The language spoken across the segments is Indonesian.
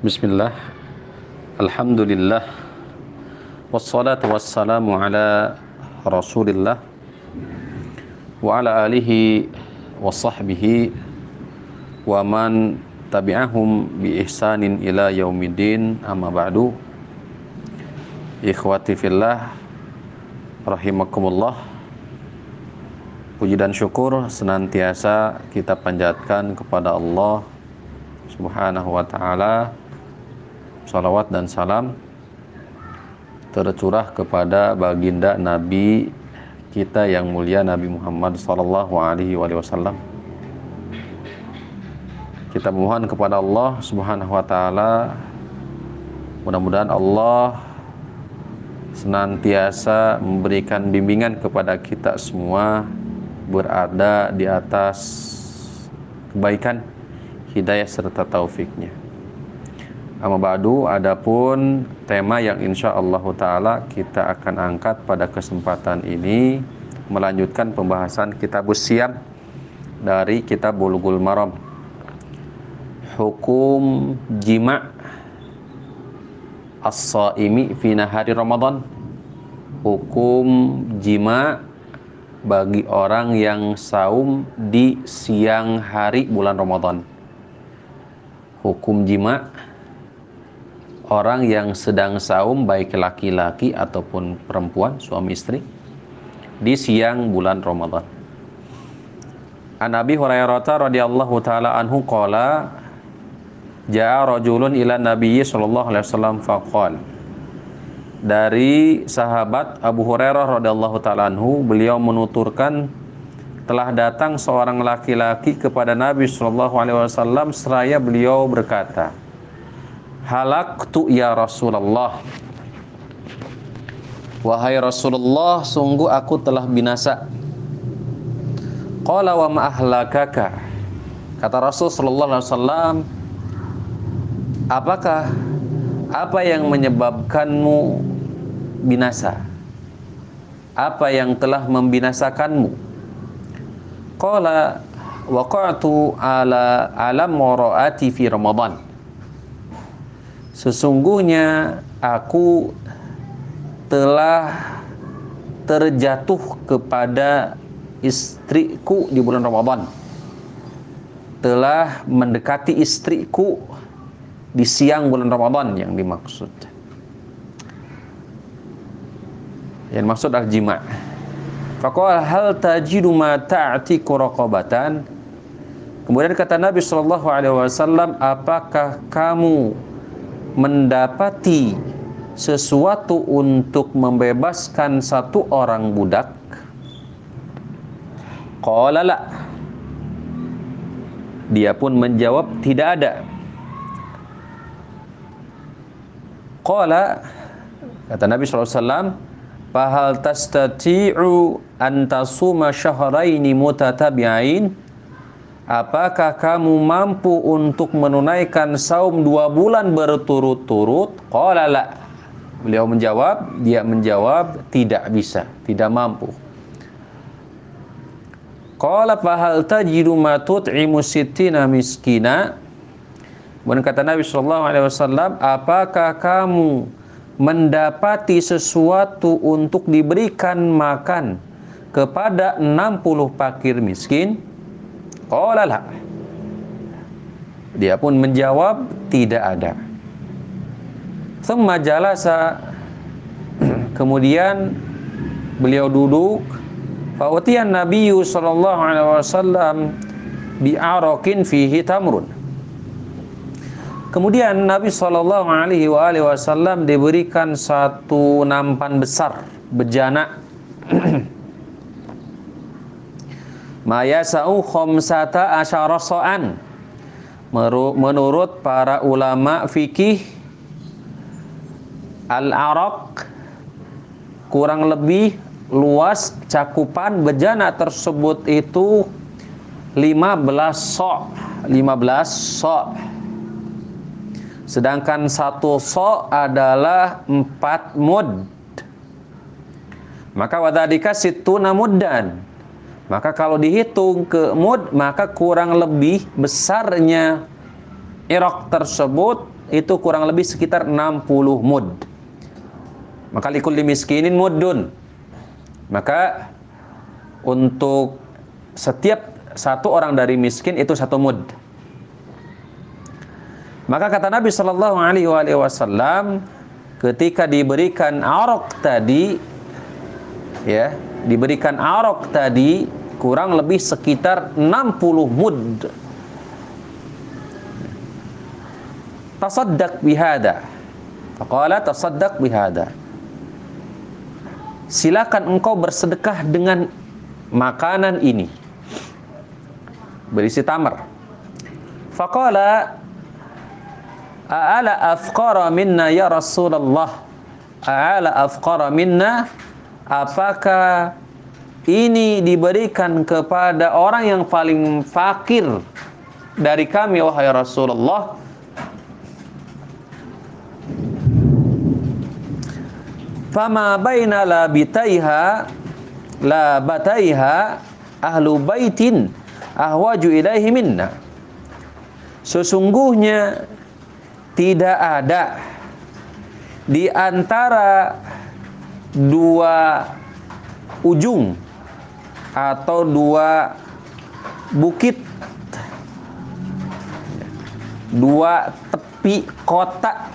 Bismillah. Alhamdulillah. Wassalatu wassalamu ala Rasulillah Wa ala alihi wa sahbihi Wa man tabi'ahum bi ihsanin ila yaumiddin. Amma ba'du. Ikhwati fillah Rahimakumullah. Puji dan syukur senantiasa kita panjatkan kepada Allah Subhanahu wa taala salawat dan salam tercurah kepada baginda Nabi kita yang mulia Nabi Muhammad sallallahu alaihi wasallam. Kita mohon kepada Allah Subhanahu wa taala mudah-mudahan Allah senantiasa memberikan bimbingan kepada kita semua berada di atas kebaikan, hidayah serta taufiknya. Amma ba'du adapun tema yang insya Allah taala kita akan angkat pada kesempatan ini melanjutkan pembahasan kitab Siam dari kitab Bulughul Maram. Hukum jima' as-saimi fi nahari Ramadan. Hukum jima' bagi orang yang saum di siang hari bulan Ramadan. Hukum jima' orang yang sedang saum baik laki-laki ataupun perempuan suami istri di siang bulan Ramadan. An Abi Hurairah radhiyallahu taala anhu qala Ja'a rajulun ila Nabi sallallahu alaihi wasallam faqal Dari sahabat Abu Hurairah radhiyallahu taala anhu beliau menuturkan telah datang seorang laki-laki kepada Nabi sallallahu alaihi wasallam seraya beliau berkata halaktu ya Rasulullah Wahai Rasulullah sungguh aku telah binasa Qala wa ma'ahlakaka Kata Rasul sallallahu alaihi wasallam Apakah apa yang menyebabkanmu binasa? Apa yang telah membinasakanmu? Qala waqa'tu ala alam maraati fi Ramadan Sesungguhnya aku telah terjatuh kepada istriku di bulan Ramadan. Telah mendekati istriku di siang bulan Ramadan yang dimaksud. Yang maksud adalah jima. Faqala hal tajidu ma ta'tiku raqabatan? Kemudian kata Nabi sallallahu alaihi wasallam, apakah kamu mendapati sesuatu untuk membebaskan satu orang budak? Qala la. Dia pun menjawab tidak ada. Qala kata Nabi SAW Fahal tastati'u an tasuma syahraini mutatabi'ain Apakah kamu mampu untuk menunaikan saum dua bulan berturut-turut? Qala la. Beliau menjawab, dia menjawab tidak bisa, tidak mampu. Qala fahal tajidu ma tut'imu sittina miskina? Kemudian kata Nabi sallallahu alaihi wasallam, apakah kamu mendapati sesuatu untuk diberikan makan kepada 60 fakir miskin? Qala la. Dia pun menjawab tidak ada. Thumma jalasa kemudian beliau duduk Fa'utiyan Nabi sallallahu alaihi wasallam bi'arakin fihi tamrun. Kemudian Nabi sallallahu alaihi wasallam diberikan satu nampan besar bejana mayasau khomsata asyara so'an. Menurut para ulama fikih al-araq kurang lebih luas cakupan bejana tersebut itu 15 so' 15 so' sedangkan satu so' adalah 4 mud. Maka wadadika situna muddan maka kalau dihitung ke mud, maka kurang lebih besarnya irok tersebut itu kurang lebih sekitar 60 mud. Maka likulli miskinin muddun. Maka untuk setiap satu orang dari miskin itu satu mud. Maka kata Nabi Shallallahu Alaihi Wasallam, ketika diberikan arok tadi, ya, diberikan arok tadi kurang lebih sekitar 60 mud. Tasaddaq bihada. Faqala tasaddaq bihada. Silakan engkau bersedekah dengan makanan ini. Berisi tamar. Faqala A'ala afqara minna ya Rasulullah. A'ala afqara minna. Apakah ini diberikan kepada orang yang paling fakir dari kami wahai Rasulullah? Fama baina labitaiha bataiha ahlu baitin ahwaju ilaihi minna. Sesungguhnya tidak ada di antara dua ujung atau dua bukit. Dua tepi kota.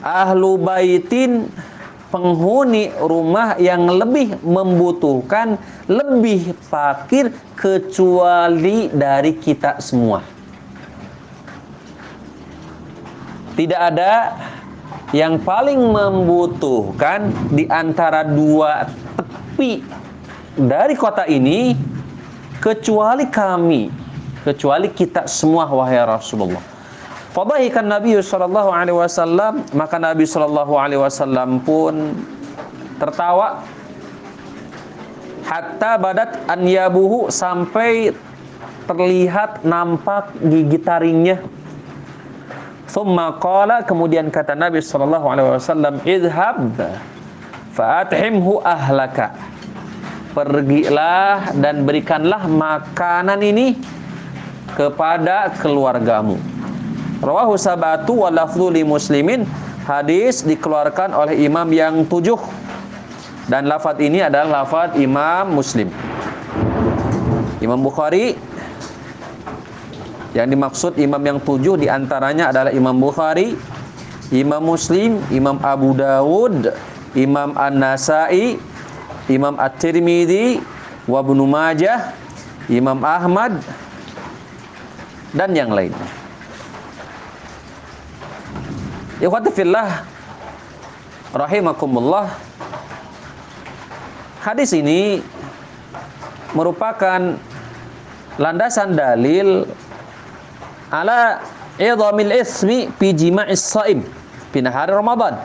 Ahlu baitin penghuni rumah yang lebih membutuhkan lebih fakir kecuali dari kita semua. Tidak ada yang paling membutuhkan di antara dua tepi dari kota ini kecuali kami, kecuali kita semua wahai Rasulullah. Fadahikan Nabi sallallahu alaihi wasallam, maka Nabi sallallahu alaihi wasallam pun tertawa. Hatta badat anyabuhu sampai terlihat nampak gigi taringnya. Thumma qala kemudian kata Nabi sallallahu alaihi wasallam idhab fa'athimhu ahlaka. Pergilah dan berikanlah makanan ini kepada keluargamu. Rawahu sabatu wa lafdhu li muslimin. Hadis dikeluarkan oleh imam yang tujuh dan lafaz ini adalah lafaz Imam Muslim. Imam Bukhari yang dimaksud imam yang tujuh di antaranya adalah Imam Bukhari, Imam Muslim, Imam Abu Dawud, Imam An-Nasai, Imam At-Tirmidzi, wa Ibnu Majah, Imam Ahmad dan yang lainnya. Ikhwati fillah rahimakumullah. Hadis ini merupakan landasan dalil ala idhamil ismi fi jima'is saim fi nahari Ramadan.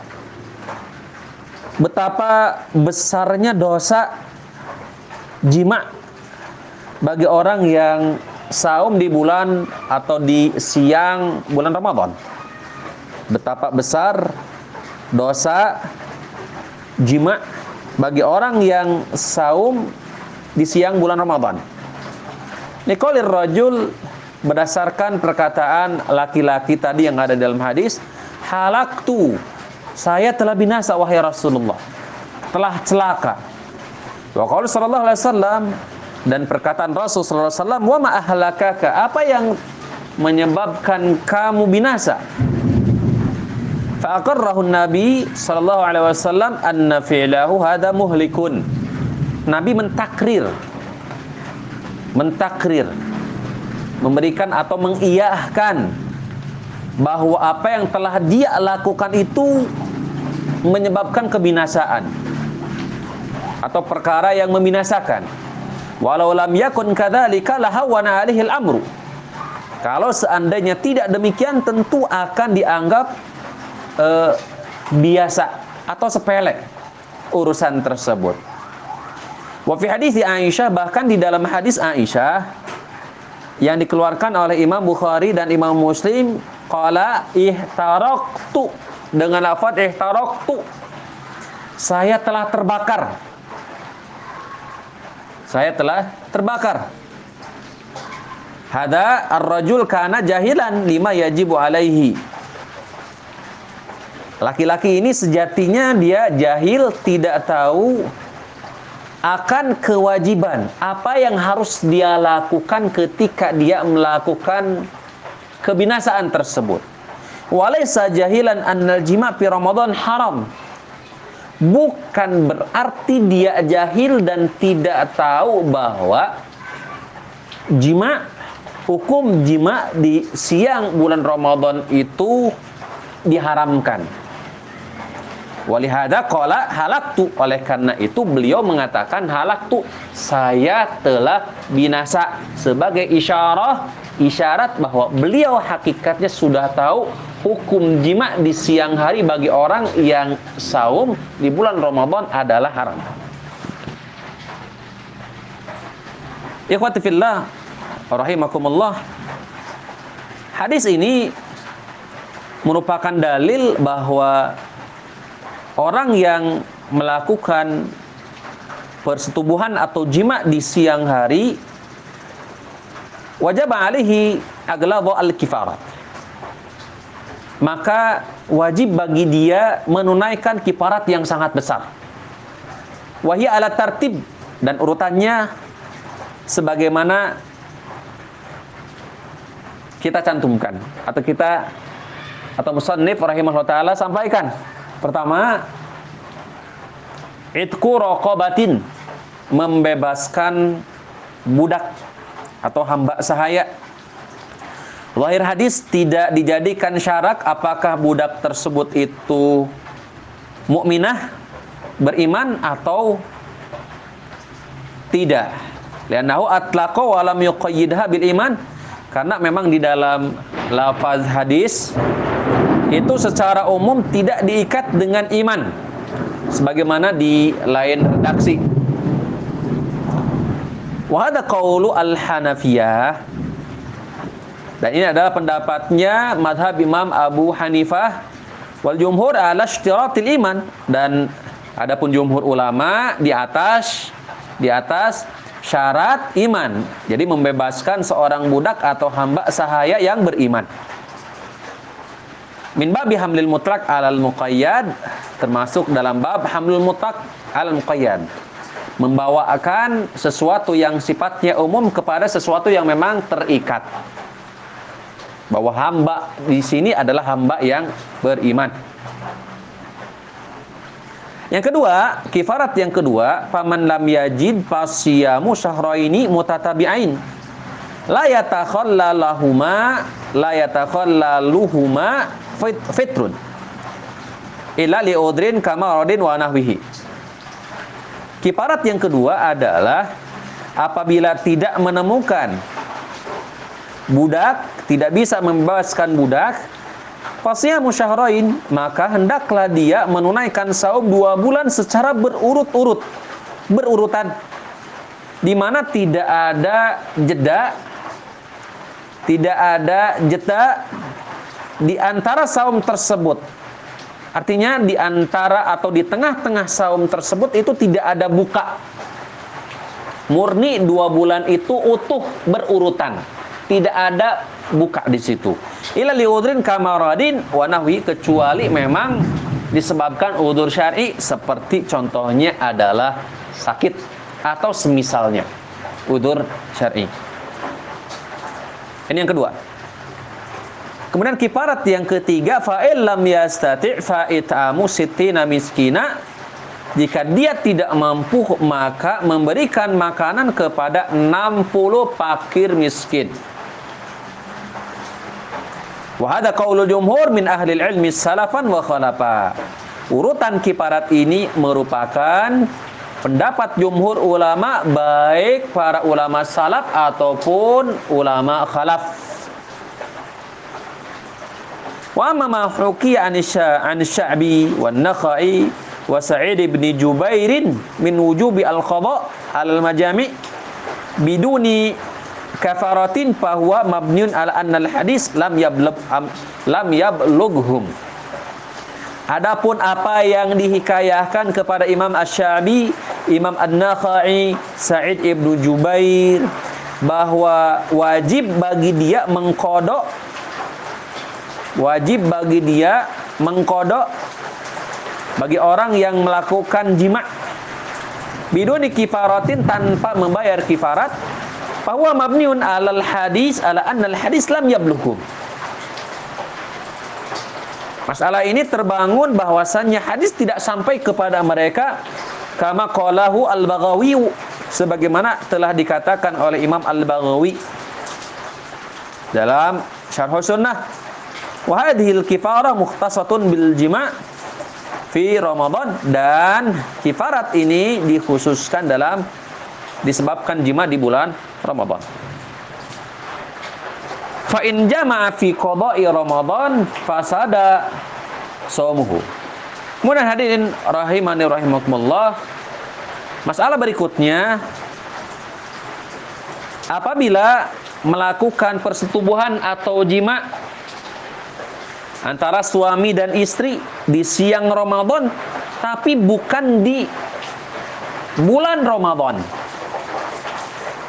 Betapa besarnya dosa jima' bagi orang yang saum di bulan atau di siang bulan Ramadan. Betapa besar dosa jima' bagi orang yang saum di siang bulan Ramadan. Nikolir rajul berdasarkan perkataan laki-laki tadi yang ada dalam hadis, halaktu, saya telah binasa wahai Rasulullah. Telah celaka. Wa qala sallallahu alaihi wasallam dan perkataan Rasul sallallahu alaihi wasallam, "Wa ma ahlakaka?" Apa yang menyebabkan kamu binasa? Fa'aqarrahu Nabi sallallahu alaihi wasallam anna fi'lahu hadha muhlikun. Nabi mentakrir mentakrir memberikan atau mengiyahkan bahwa apa yang telah dia lakukan itu menyebabkan kebinasaan atau perkara yang membinasakan. Walau lam yakun kadzalika lahawana alaihi amru Kalau seandainya tidak demikian tentu akan dianggap uh, biasa atau sepele urusan tersebut. Wa fi hadis Aisyah bahkan di dalam hadis Aisyah yang dikeluarkan oleh Imam Bukhari dan Imam Muslim qala ihtaraqtu dengan lafaz ihtaraqtu saya telah terbakar saya telah terbakar Hada ar-rajul kana jahilan lima yajibu alaihi. Laki-laki ini sejatinya dia jahil, tidak tahu akan kewajiban apa yang harus dia lakukan ketika dia melakukan kebinasaan tersebut. Walaysa jahilan annal jima' fi Ramadan haram. Bukan berarti dia jahil dan tidak tahu bahwa jima hukum jima di siang bulan Ramadan itu diharamkan. Walihada qala halaktu oleh karena itu beliau mengatakan halaktu saya telah binasa sebagai isyarat isyarat bahwa beliau hakikatnya sudah tahu hukum jima di siang hari bagi orang yang saum di bulan Ramadan adalah haram. Ikhwati fillah rahimakumullah. Hadis ini merupakan dalil bahwa orang yang melakukan persetubuhan atau jima di siang hari wajib alihi aghladu al-kifarat. Maka wajib bagi dia menunaikan kifarat yang sangat besar. Wahia ala tartib dan urutannya sebagaimana kita cantumkan atau kita atau musannif rahimahullah taala sampaikan. Pertama, itku raqabatin membebaskan budak atau hamba sahaya. Lahir hadis tidak dijadikan syarat apakah budak tersebut itu mukminah, beriman atau tidak. Lianahu atlaqa wa lam yuqayyidha bil iman karena memang di dalam lafaz hadis itu secara umum tidak diikat dengan iman sebagaimana di lain redaksi. Wa hadha qawlu al-Hanafiyah dan ini adalah pendapatnya madhab Imam Abu Hanifah wal jumhur ala ishtiratil iman dan adapun jumhur ulama di atas di atas syarat iman. Jadi membebaskan seorang budak atau hamba sahaya yang beriman. Min babi hamlil mutlak alal muqayyad termasuk dalam bab hamlul mutlak alal muqayyad. Membawakan sesuatu yang sifatnya umum kepada sesuatu yang memang terikat. Bahwa hamba di sini adalah hamba yang beriman. Yang kedua, kifarat yang kedua, faman lam yajid fasiyamu syahraini mutatabi'ain. La yatakhallalahuma la yatakhallaluhuma fitrun. Illa liudrin kama radin wa nahwihi. Kifarat yang kedua adalah apabila tidak menemukan budak, tidak bisa membebaskan budak, Fasiyah musyahrain, maka hendaklah dia menunaikan saum dua bulan secara berurut-urut, berurutan. Di mana tidak ada jeda, tidak ada jeda di antara saum tersebut. Artinya di antara atau di tengah-tengah saum tersebut itu tidak ada buka. Murni dua bulan itu utuh berurutan. Tidak ada buka di situ. Ila liudrin kamaradin wa nahwi kecuali memang disebabkan udur syar'i seperti contohnya adalah sakit atau semisalnya udur syar'i. Ini yang kedua. Kemudian kiparat yang ketiga fa'il lam yastati' fa'itamu sittina miskina jika dia tidak mampu maka memberikan makanan kepada 60 pakir miskin. Wa hadha qaulul jumhur min ahli ilmi salafan wa khalafa. Urutan kiparat ini merupakan pendapat jumhur ulama baik para ulama salaf ataupun ulama khalaf. Wa amma ma hukiya an Sya'bi wan Nakhai wa Sa'id bin Jubair min wujubi al-qada al-majami' biduni kafaratin bahwa mabniun ala annal hadis lam yablug lam yablughum. Adapun apa yang dihikayahkan kepada Imam Asy-Syafi'i, Imam An-Nakhai, Sa'id ibnu Jubair bahwa wajib bagi dia mengkodok wajib bagi dia mengkodok bagi orang yang melakukan jima biduni kifaratin tanpa membayar kifarat bahwa mabniun alal hadis ala annal hadis lam yablughum Masalah ini terbangun bahwasannya hadis tidak sampai kepada mereka kama qalahu al-Baghawi sebagaimana telah dikatakan oleh Imam al-Baghawi dalam Syarh Sunnah. Wa hadhil kifara mukhtasatun bil jima' fi Ramadan dan kifarat ini dikhususkan dalam disebabkan jima di bulan Ramadan. Fa in jama'a fi qada'i Ramadan fasada shaumuhu. Kemudian hadirin rahimani rahimakumullah. Masalah berikutnya apabila melakukan persetubuhan atau jima antara suami dan istri di siang Ramadan tapi bukan di bulan Ramadan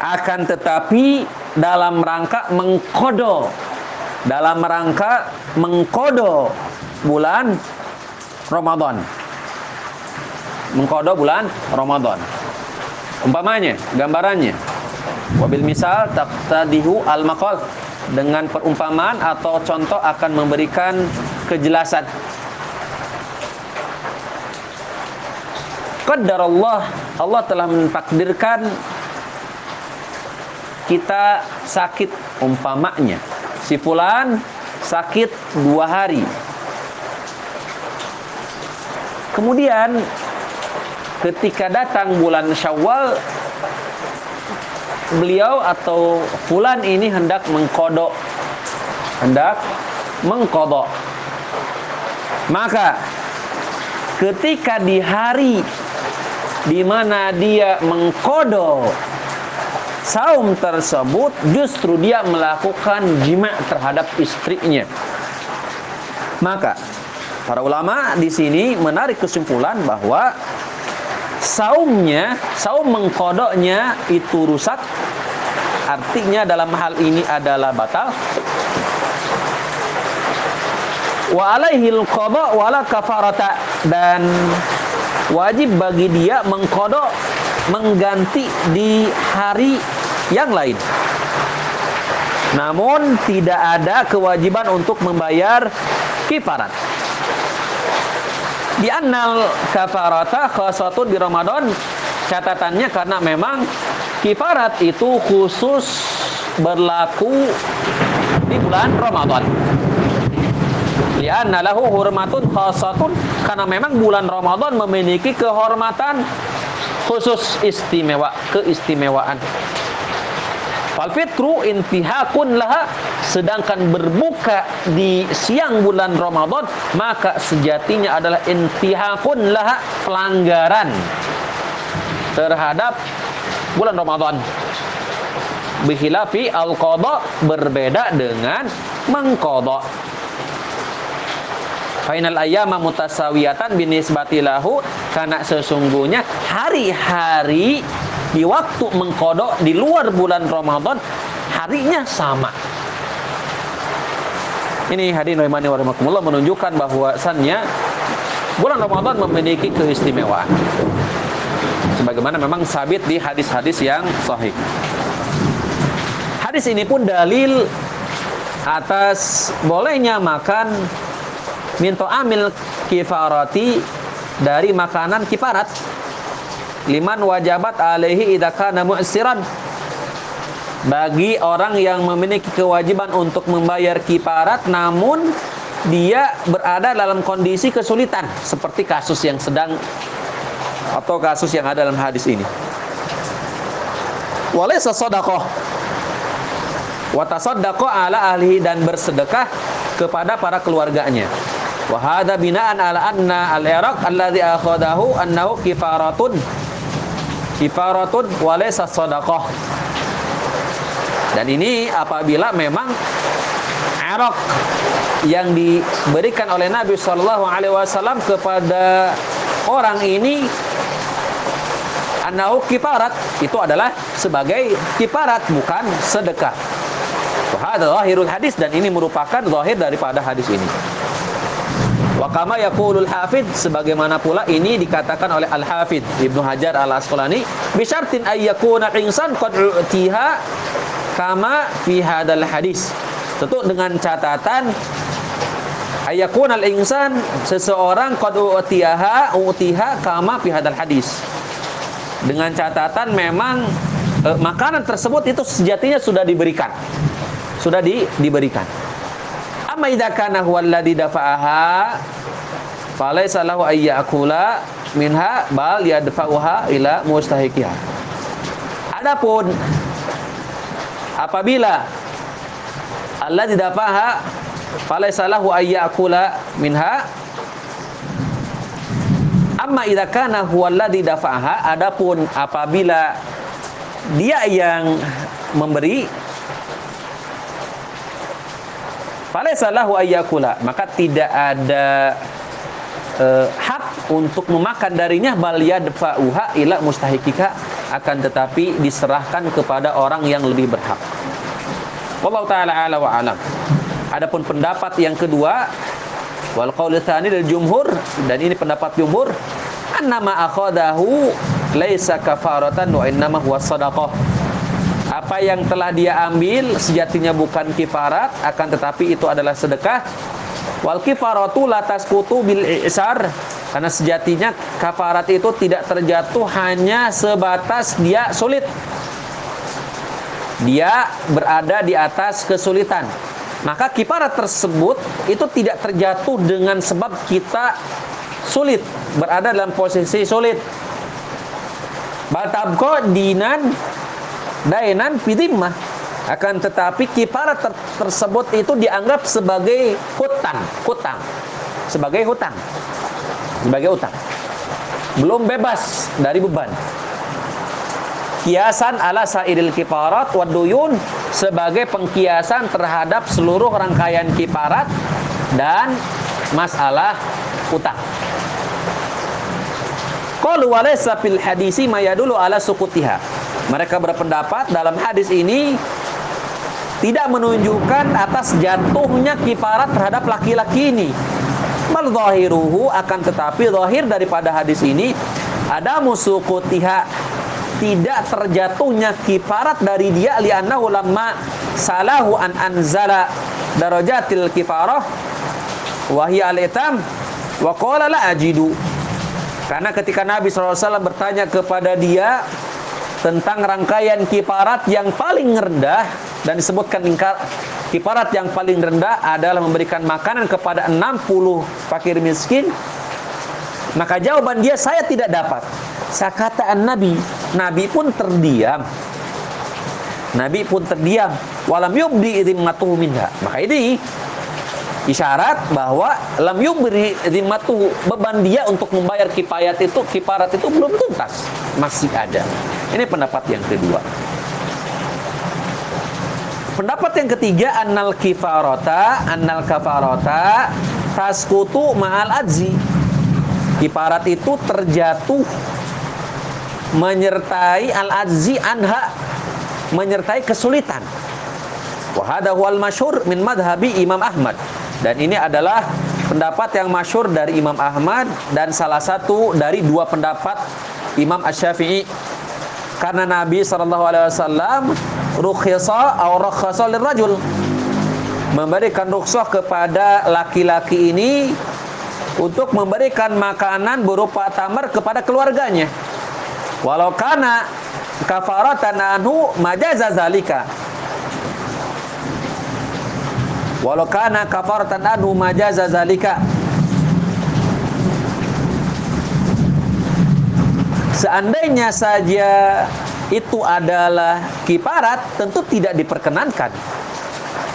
akan tetapi dalam rangka mengkodo. Dalam rangka mengkodo bulan Ramadan. Mengkodo bulan Ramadan. Umpamanya gambarannya. Wabil misal taqtadihu al maqal dengan perumpamaan atau contoh akan memberikan kejelasan. Qadarullah Allah telah mentakdirkan kita sakit umpamanya. Si fulan sakit dua hari. Kemudian ketika datang bulan syawal beliau atau fulan ini hendak mengkodok. Hendak mengkodok. Maka ketika di hari di mana dia mengkodok saum tersebut justru dia melakukan jima terhadap istrinya. Maka para ulama di sini menarik kesimpulan bahwa saumnya, saum mengkodoknya itu rusak. Artinya dalam hal ini adalah batal. Wa alaihil qada wala kafarata dan wajib bagi dia mengkodok mengganti di hari yang lain. Namun tidak ada kewajiban untuk membayar kifarat. Di annal kafarata khasatun di Ramadan catatannya karena memang kifarat itu khusus berlaku di bulan Ramadan. Di anna lahu hurmatun khasatun karena memang bulan Ramadan memiliki kehormatan khusus istimewa keistimewaan Fal fitru intihakun laha sedangkan berbuka di siang bulan Ramadan maka sejatinya adalah intihakun laha pelanggaran terhadap bulan Ramadan. Bihilafi al-qada berbeda dengan mengqada. Final ayyama mutasawiyatan binisbati lahu karena sesungguhnya hari-hari di waktu mengkodok di luar bulan Ramadan harinya sama. Ini hadirin rahimani wa rahimakumullah menunjukkan bahwasannya bulan Ramadan memiliki keistimewaan. Sebagaimana memang sabit di hadis-hadis yang sahih. Hadis ini pun dalil atas bolehnya makan minto amil kifarati dari makanan kifarat liman wajabat alaihi idza kana mu'siran bagi orang yang memiliki kewajiban untuk membayar kiparat namun dia berada dalam kondisi kesulitan seperti kasus yang sedang atau kasus yang ada dalam hadis ini. Walaysa sadaqah wa tasaddaqo ala ahlihi dan bersedekah kepada para keluarganya. Wa hadza bina'an ala anna al-iraq alladhi akhadahu annahu kifaratun kifaratun walaysa sadaqah. Dan ini apabila memang arak yang diberikan oleh Nabi Shallallahu Alaihi Wasallam kepada orang ini Annahu kifarat itu adalah sebagai kifarat bukan sedekah. Hadis dan ini merupakan zahir daripada hadis ini. Wa kama yaqulul hafid sebagaimana pula ini dikatakan oleh Al Hafid Ibnu Hajar Al Asqalani bi syartin ay yakuna insan qad utiha kama fi hadal hadis. Tentu dengan catatan ayakun al insan seseorang qad utiha utiha kama fi hadal hadis. Dengan catatan memang e, makanan tersebut itu sejatinya sudah diberikan. Sudah di, diberikan. Amma idza kana huwa alladhi dafa'aha falaysa lahu ay ya'kula minha bal yadfa'uha ila mustahiqiha. Adapun apabila alladhi dafa'aha falaysa lahu ay ya'kula minha amma idza kana huwa alladhi dafa'aha adapun apabila dia yang memberi Falaysa lahu ayyakula, maka tidak ada uh, hak untuk memakan darinya bal yadfa'uha ila mustahikika akan tetapi diserahkan kepada orang yang lebih berhak. Wallahu taala ala wa alam. Adapun pendapat yang kedua wal qaul tsani dari jumhur dan ini pendapat jumhur annama akhadahu laisa kafaratan wa innama huwa sadaqah apa yang telah dia ambil sejatinya bukan kifarat akan tetapi itu adalah sedekah. Wal kifaratu la tasqutu bil isar. Karena sejatinya kafarat itu tidak terjatuh hanya sebatas dia sulit. Dia berada di atas kesulitan. Maka kifarat tersebut itu tidak terjatuh dengan sebab kita sulit berada dalam posisi sulit. Batabko dinan dainan fidimah akan tetapi kifarat ter tersebut itu dianggap sebagai hutang, hutang. Sebagai hutang. Sebagai hutang. Belum bebas dari beban. Kiasan ala sairil kifarat wa duyun sebagai pengkiasan terhadap seluruh rangkaian kifarat dan masalah hutang. Qalu walaysa fil hadisi mayadulu ala sukutiha. Mereka berpendapat dalam hadis ini tidak menunjukkan atas jatuhnya kifarat terhadap laki-laki ini. Bal zahiruhu akan tetapi zahir daripada hadis ini ada musukutiha tidak terjatuhnya kifarat dari dia li'annahu lamma salahu an anzala darajatil kifarah wa hiya al-itam wa qala la ajidu karena ketika Nabi SAW bertanya kepada dia tentang rangkaian kiparat yang paling rendah dan disebutkan kiparat yang paling rendah adalah memberikan makanan kepada 60 fakir miskin. Maka jawaban dia saya tidak dapat. Saya Nabi Nabi pun terdiam. Nabi pun terdiam. Walam yubdi idimmatuhu minha. Maka ini isyarat bahwa lam yubri zimmatu beban dia untuk membayar kipayat itu kiparat itu belum tuntas masih ada. Ini pendapat yang kedua. Pendapat yang ketiga annal kifarota annal kafarota taskutu ma'al adzi kiparat itu terjatuh menyertai al adzi anha menyertai kesulitan. Wahada wal masyhur min madhabi Imam Ahmad. Dan ini adalah pendapat yang masyur dari Imam Ahmad dan salah satu dari dua pendapat Imam Ash-Syafi'i. Karena Nabi sallallahu alaihi wasallam rukhisa atau rakhasa lirajul memberikan rukhsah kepada laki-laki ini untuk memberikan makanan berupa tamar kepada keluarganya. Walau kana kafaratan anhu majaza zalika walau kana kafaratan anhu majaza zalika seandainya saja itu adalah kiparat tentu tidak diperkenankan.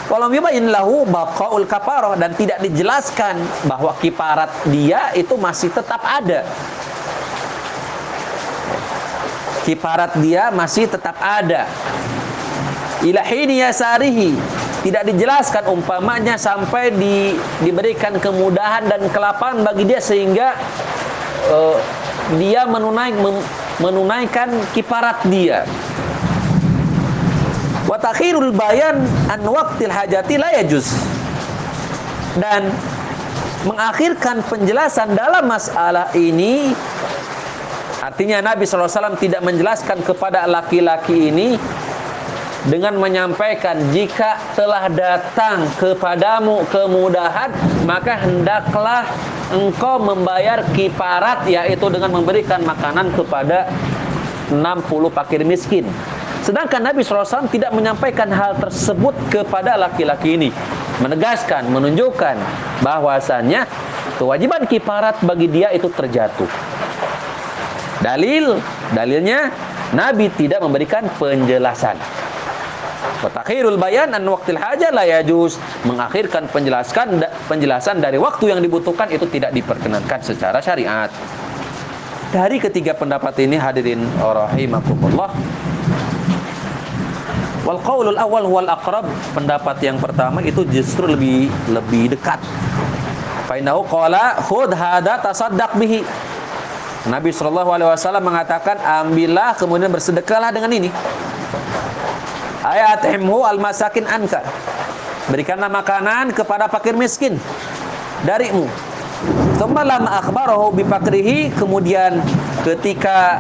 Walau yubayin lahu baqaul kafarah dan tidak dijelaskan bahwa kiparat dia itu masih tetap ada. Kiparat dia masih tetap ada. Ilahini yasarihi tidak dijelaskan umpamanya sampai di, diberikan kemudahan dan kelapangan bagi dia sehingga uh, dia menunaikan mem, menunaikan kifarat dia. Wa takhirul bayan an waqtil hajati la yajuz. Dan mengakhirkan penjelasan dalam masalah ini artinya Nabi SAW tidak menjelaskan kepada laki-laki ini dengan menyampaikan jika telah datang kepadamu kemudahan maka hendaklah engkau membayar kiparat yaitu dengan memberikan makanan kepada 60 fakir miskin. Sedangkan Nabi SAW tidak menyampaikan hal tersebut kepada laki-laki ini. Menegaskan, menunjukkan bahwasannya kewajiban kiparat bagi dia itu terjatuh. Dalil, dalilnya Nabi tidak memberikan penjelasan Watakhirul bayan an waktil haja la yajuz. Mengakhirkan penjelaskan penjelasan dari waktu yang dibutuhkan itu tidak diperkenankan secara syariat. Dari ketiga pendapat ini hadirin rahimakumullah. Wal qaulul awal wal aqrab, pendapat yang pertama itu justru lebih lebih dekat. Fa innahu qala khudh hada tasaddaq bihi. Nabi sallallahu alaihi wasallam mengatakan ambillah kemudian bersedekahlah dengan ini ayat himhu al masakin anka. Berikanlah makanan kepada fakir miskin darimu. Semalam akhbarahu bipakrihi kemudian ketika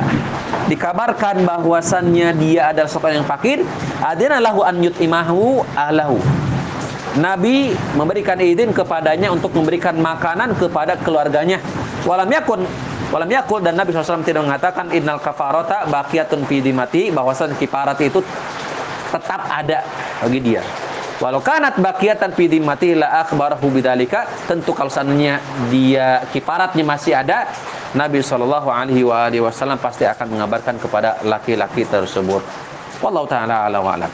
dikabarkan bahwasannya dia adalah seorang yang fakir adina lahu an yut'imahu ahlahu. Nabi memberikan izin kepadanya untuk memberikan makanan kepada keluarganya. Walam yakun walam yakul dan Nabi SAW tidak mengatakan innal kafarata baqiyatun fi dimati bahwasan kifarat itu tetap ada bagi dia. Walau kanat bakiatan fi dimmati la akhbarahu bidzalika, tentu kalau seandainya dia kiparatnya masih ada, Nabi sallallahu alaihi wasallam pasti akan mengabarkan kepada laki-laki tersebut. Wallahu taala ala wa alam.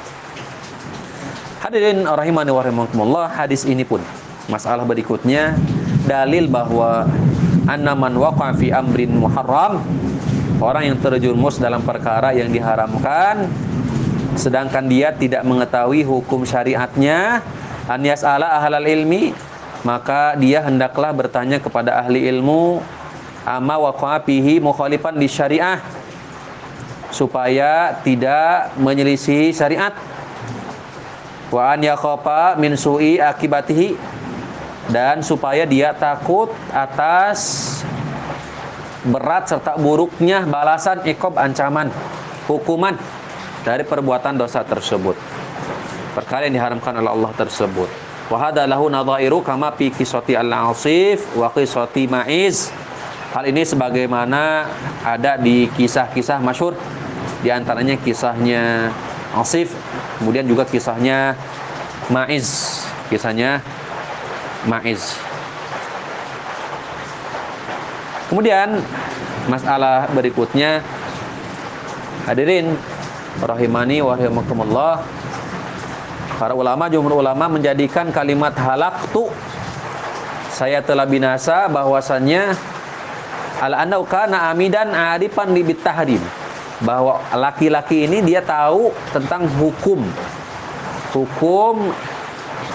Hadirin rahimani wa rahimakumullah, hadis ini pun masalah berikutnya dalil bahwa anna man waqa fi amrin muharram orang yang terjerumus dalam perkara yang diharamkan sedangkan dia tidak mengetahui hukum syariatnya an yas'ala ahlal ilmi maka dia hendaklah bertanya kepada ahli ilmu ama waqa'a mukhalifan di syariah? Supaya tidak menyelisih syariat. Wa an yakhafa min su'i akibatihi. Dan supaya dia takut atas berat serta buruknya balasan ikob ancaman hukuman dari perbuatan dosa tersebut. Perkara yang diharamkan oleh Allah tersebut. Wa hadza lahu nadhairu kama fi qissati al-asif wa qissati ma'iz. Hal ini sebagaimana ada di kisah-kisah masyhur di antaranya kisahnya Asif, kemudian juga kisahnya Ma'iz, kisahnya Ma'iz. Kemudian masalah berikutnya hadirin rahimani wa rahimakumullah. Para ulama jumhur ulama menjadikan kalimat halaktu. Saya telah binasa bahwasannya al anau kana amidan arifan li tahrim bahwa laki-laki ini dia tahu tentang hukum. Hukum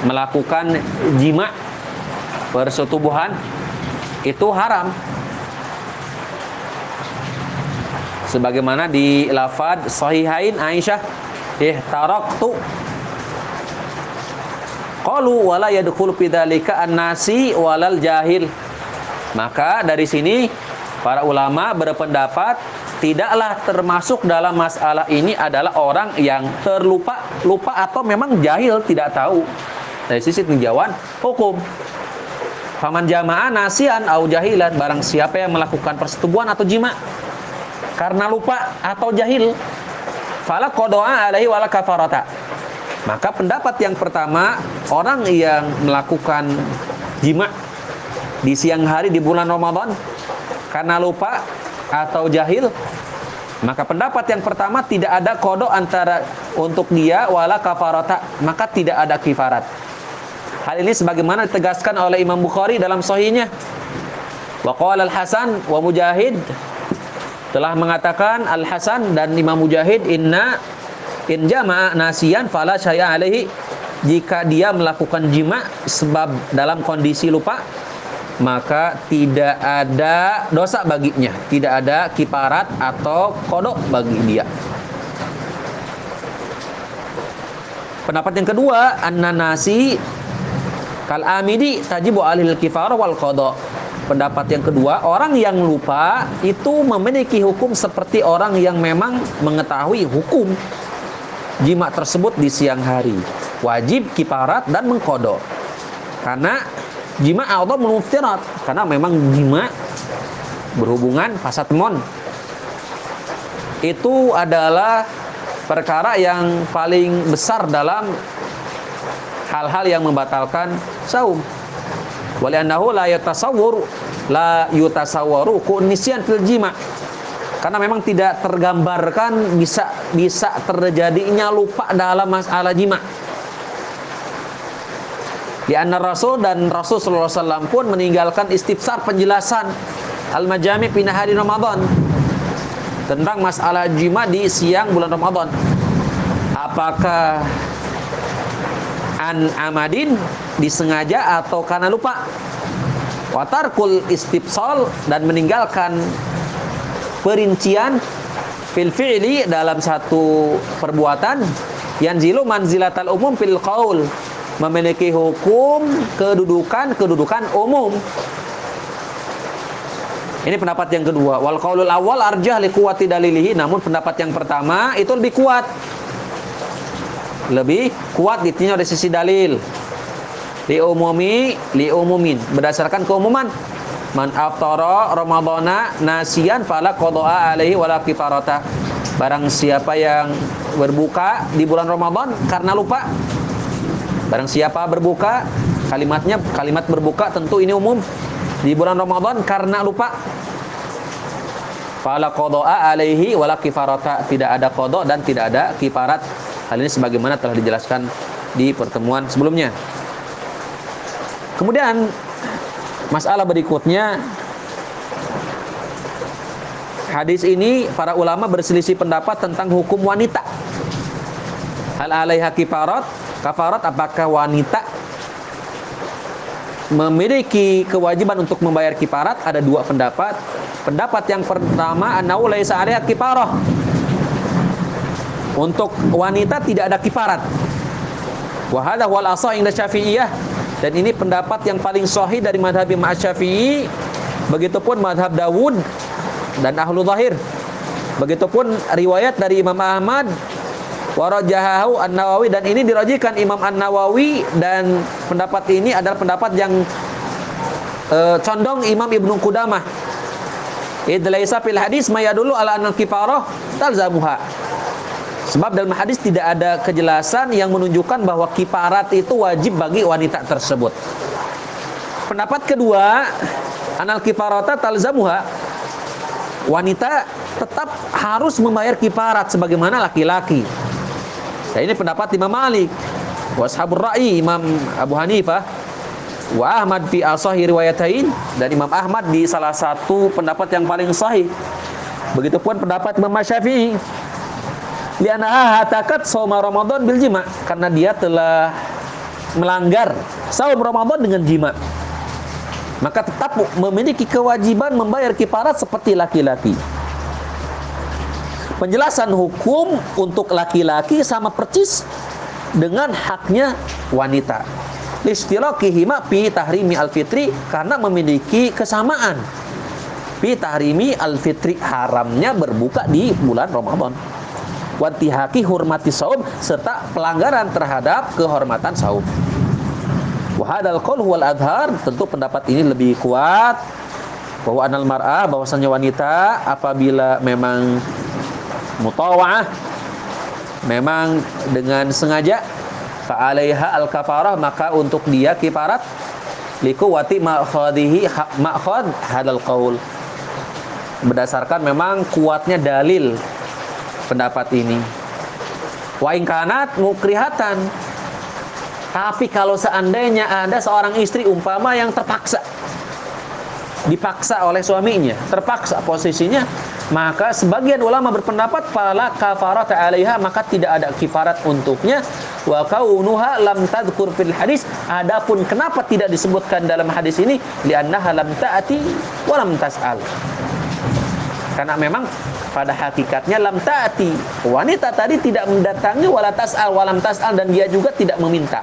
melakukan jima persetubuhan itu haram sebagaimana di lafad sahihain Aisyah. Eh taraktu. Qalu wala yadkhulu fi dzalika an-nasi walal jahil. Maka dari sini para ulama berpendapat tidaklah termasuk dalam masalah ini adalah orang yang terlupa lupa atau memang jahil tidak tahu. Dari sisi tinjauan hukum. Faman jamaah nasian au jahilan barang siapa yang melakukan persetubuhan atau jima karena lupa atau jahil. Fala qadaa alaihi wala kafarata. Maka pendapat yang pertama orang yang melakukan jima di siang hari di bulan Ramadan karena lupa atau jahil maka pendapat yang pertama tidak ada kodok antara untuk dia wala kafarata maka tidak ada kifarat. Hal ini sebagaimana ditegaskan oleh Imam Bukhari dalam sahihnya. Wa al-Hasan wa Mujahid telah mengatakan Al Hasan dan Imam Mujahid inna in jama'a nasian fala syaya alaihi jika dia melakukan jima sebab dalam kondisi lupa maka tidak ada dosa baginya, tidak ada kiparat atau kodok bagi dia. Pendapat yang kedua, an-nasi kal amidi tajibu alil kifarah wal kodok. Pendapat yang kedua, orang yang lupa itu memiliki hukum seperti orang yang memang mengetahui hukum jima tersebut di siang hari. Wajib kiparat dan mengkodok. Karena jima Allah muftirat karena memang jima berhubungan pasatemon itu adalah perkara yang paling besar dalam hal-hal yang membatalkan saum. Waliannahu la yatasawwur la yutasawwaru kunisyan fil jima. Karena memang tidak tergambarkan bisa bisa terjadinya lupa dalam masalah jima. Di anna Rasul dan Rasul sallallahu alaihi wasallam pun meninggalkan istifsar penjelasan al-majami' fi hari Ramadan tentang masalah jima di siang bulan Ramadan. Apakah an amadin disengaja atau karena lupa? Watarkul istifsal dan meninggalkan perincian fil fi'li dalam satu perbuatan yang zilu manzilatal umum fil qaul memiliki hukum kedudukan kedudukan umum. Ini pendapat yang kedua. Wal qaulul awal arjah li quwwati dalilihi, namun pendapat yang pertama itu lebih kuat. Lebih kuat ditinjau dari sisi dalil. Li umumi, li umumin, berdasarkan keumuman. Man aftara Ramadana nasian fala qada'a alaihi wala kifarata. Barang siapa yang berbuka di bulan Ramadan karena lupa, Barang siapa berbuka, kalimatnya kalimat berbuka tentu ini umum di bulan Ramadan karena lupa. Fala qada'a alaihi wala kifarata. Tidak ada qada dan tidak ada kifarat. Hal ini sebagaimana telah dijelaskan di pertemuan sebelumnya. Kemudian masalah berikutnya hadis ini para ulama berselisih pendapat tentang hukum wanita. Hal alaiha kifarat Kafarat apakah wanita memiliki kewajiban untuk membayar kiparat? Ada dua pendapat. Pendapat yang pertama annahu laisa 'alaiha kiparah. Untuk wanita tidak ada kiparat. Wa wal asah inda Syafi'iyah dan ini pendapat yang paling sahih dari madhab Imam Syafi'i. Begitupun madhab Dawud dan Ahlu Zahir. Begitupun riwayat dari Imam Ahmad warajahahu An-Nawawi dan ini dirajikan Imam An-Nawawi dan pendapat ini adalah pendapat yang uh, condong Imam Ibnu Qudamah. Idlaisa fil hadis mayadulu ala anal kifarah talzamuha. Sebab dalam hadis tidak ada kejelasan yang menunjukkan bahwa kiparat itu wajib bagi wanita tersebut. Pendapat kedua, anal kifarata talzamuha. Wanita tetap harus membayar kiparat sebagaimana laki-laki. Dan ini pendapat Imam Malik, washabur ra'i Imam Abu Hanifah, wa Ahmad fi asahi riwayatain dan Imam Ahmad di salah satu pendapat yang paling sahih. Begitupun pendapat Imam Syafi'i. Lianaha hatakat saum Ramadan bil jima karena dia telah melanggar saum Ramadan dengan jima. Maka tetap memiliki kewajiban membayar kiparat seperti laki-laki penjelasan hukum untuk laki-laki sama percis dengan haknya wanita. Listilaqihima pi tahrimi al-fitri karena memiliki kesamaan. Pi tahrimi al-fitri haramnya berbuka di bulan Ramadan. Wantihaki hurmati saum serta pelanggaran terhadap kehormatan saum. Wahadal qaul wal adhar tentu pendapat ini lebih kuat. Bahwa anal mar'ah bahwasanya wanita apabila memang mutawa'ah memang dengan sengaja fa'alaiha al-kafarah maka untuk dia kiparat wati ma'khadihi ma'khad hadal qaul. Berdasarkan memang kuatnya dalil pendapat ini. Wa kanat mukrihatan. Tapi kalau seandainya ada seorang istri umpama yang terpaksa dipaksa oleh suaminya, terpaksa posisinya, maka sebagian ulama berpendapat fala kafarat 'alaiha maka tidak ada kifarat untuknya. Wa kaunuha lam tadhkur fil hadis adapun kenapa tidak disebutkan dalam hadis ini? Li'annaha lam ta'ati wa lam tas'al. Karena memang pada hakikatnya lam ta'ati. Wanita tadi tidak mendatangi wala tas'al walam tas'al dan dia juga tidak meminta.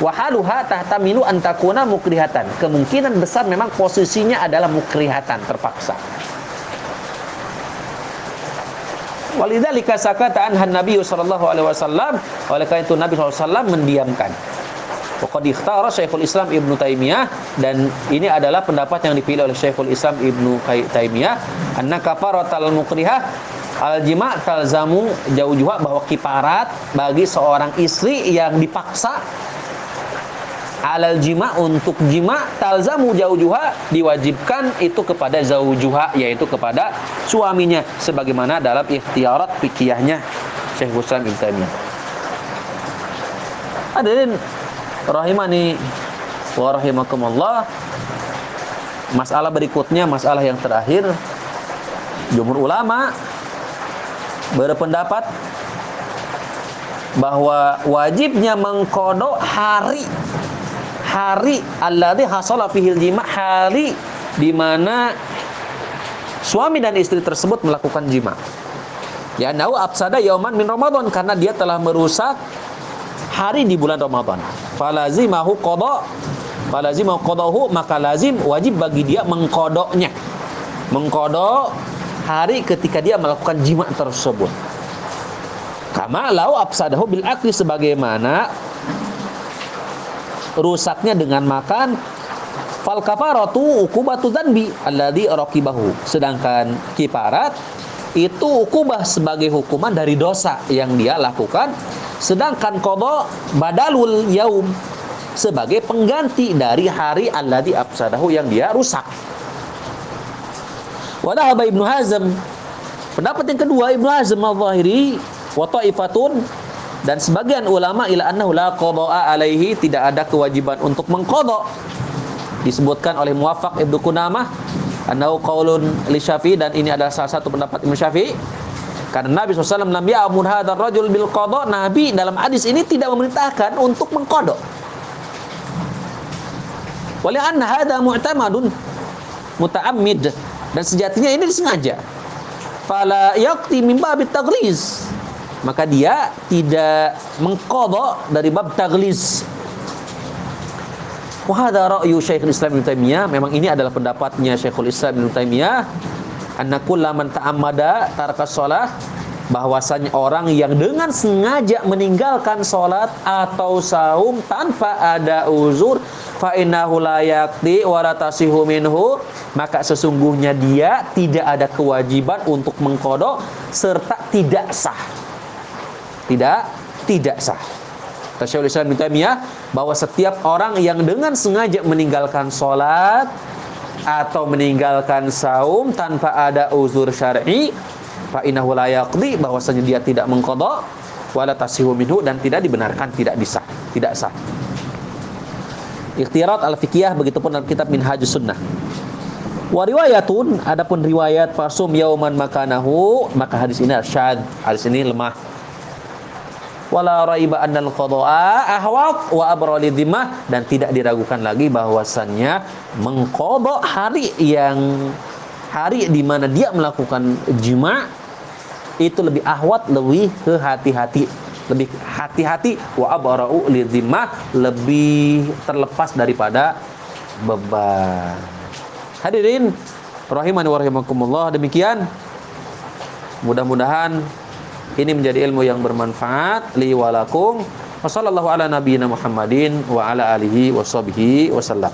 Wahaluha tahtamilu antakuna mukrihatan. Kemungkinan besar memang posisinya adalah mukrihatan terpaksa. Walidzalika sakata anha Nabi sallallahu alaihi wasallam. Oleh karena itu Nabi SAW mendiamkan Waqad ikhtara Syekhul Islam Ibnu Taimiyah dan ini adalah pendapat yang dipilih oleh Syekhul Islam Ibnu Taimiyah anna kafaratal mukrihah al jima' talzamu jauh juga bahwa kiparat bagi seorang istri yang dipaksa alal jima untuk jima talzamu jauh juga diwajibkan itu kepada zaujuha yaitu kepada suaminya sebagaimana dalam ikhtiarat fikihnya Syekh Islam Ibnu Taimiyah. Hadirin rahimani wa rahimakumullah. Masalah berikutnya, masalah yang terakhir, jumhur ulama berpendapat bahwa wajibnya mengkodok hari hari alladhi hasala fihil jima hari di mana suami dan istri tersebut melakukan jima. Ya nau absada yauman min Ramadan karena dia telah merusak hari di bulan Ramadan. Falazimahu qada falazimahu qadahu maka lazim wajib bagi dia mengkodoknya. Mengkodok hari ketika dia melakukan jima tersebut. Kama lau absadahu bil akli sebagaimana rusaknya dengan makan fal kafaratu ukubatu dzanbi alladhi raqibahu sedangkan kiparat itu ukubah sebagai hukuman dari dosa yang dia lakukan. Sedangkan qada badalul yaum sebagai pengganti dari hari alladhi afsadahu yang dia rusak. Wadahaba Ibnu Hazm. Pendapat yang kedua Ibnu Hazm al-Zahiri wa ta'ifatun dan sebagian ulama ila annahu la qada'a alaihi tidak ada kewajiban untuk mengqada disebutkan oleh Muwaffaq Ibnu Qunamah annahu qaulun li Syafi'i dan ini adalah salah satu pendapat Imam Syafi'i. Karena Nabi SAW lam ya'mur hadzal rajul bil qada. Nabi dalam hadis ini tidak memerintahkan untuk mengqada. Wali anna hadza mu'tamadun muta'ammid. Dan sejatinya ini disengaja. Fala yaqti min babit taghliz. Maka dia tidak mengkodok dari bab tagliz. Wahada ra'yu Syekhul Islam Ibnu Taimiyah, memang ini adalah pendapatnya Syekhul Islam Ibnu Taimiyah, anna kullaman ta'ammada tarka shalah bahwasanya orang yang dengan sengaja meninggalkan sholat atau saum tanpa ada uzur fa innahu la yaqdi wa minhu maka sesungguhnya dia tidak ada kewajiban untuk mengkodok serta tidak sah. Tidak tidak sah. Syekhul Islam Taimiyah bahwa setiap orang yang dengan sengaja meninggalkan sholat atau meninggalkan saum tanpa ada uzur syar'i fa innahu la yaqdi bahwasanya dia tidak mengqada wala tasihu minhu dan tidak dibenarkan tidak disah tidak sah. Ikhtiarat al-fiqhiyah begitupun dalam kitab Minhajus Sunnah. Wa riwayatun adapun riwayat fasum yauman makanahu maka hadis ini syad hadis ini lemah wala raiba annal qada'a ahwaq wa dhimmah. Dan tidak diragukan lagi bahwasannya mengqada hari yang hari di mana dia melakukan jima itu lebih ahwat lebih ke hati-hati lebih hati-hati wa abra'u lebih terlepas daripada beban. Hadirin rahimani wa demikian. Mudah-mudahan ini menjadi ilmu yang bermanfaat li walakum. Wassallallahu ala nabiyyina Muhammadin wa ala alihi washabihi wasallam.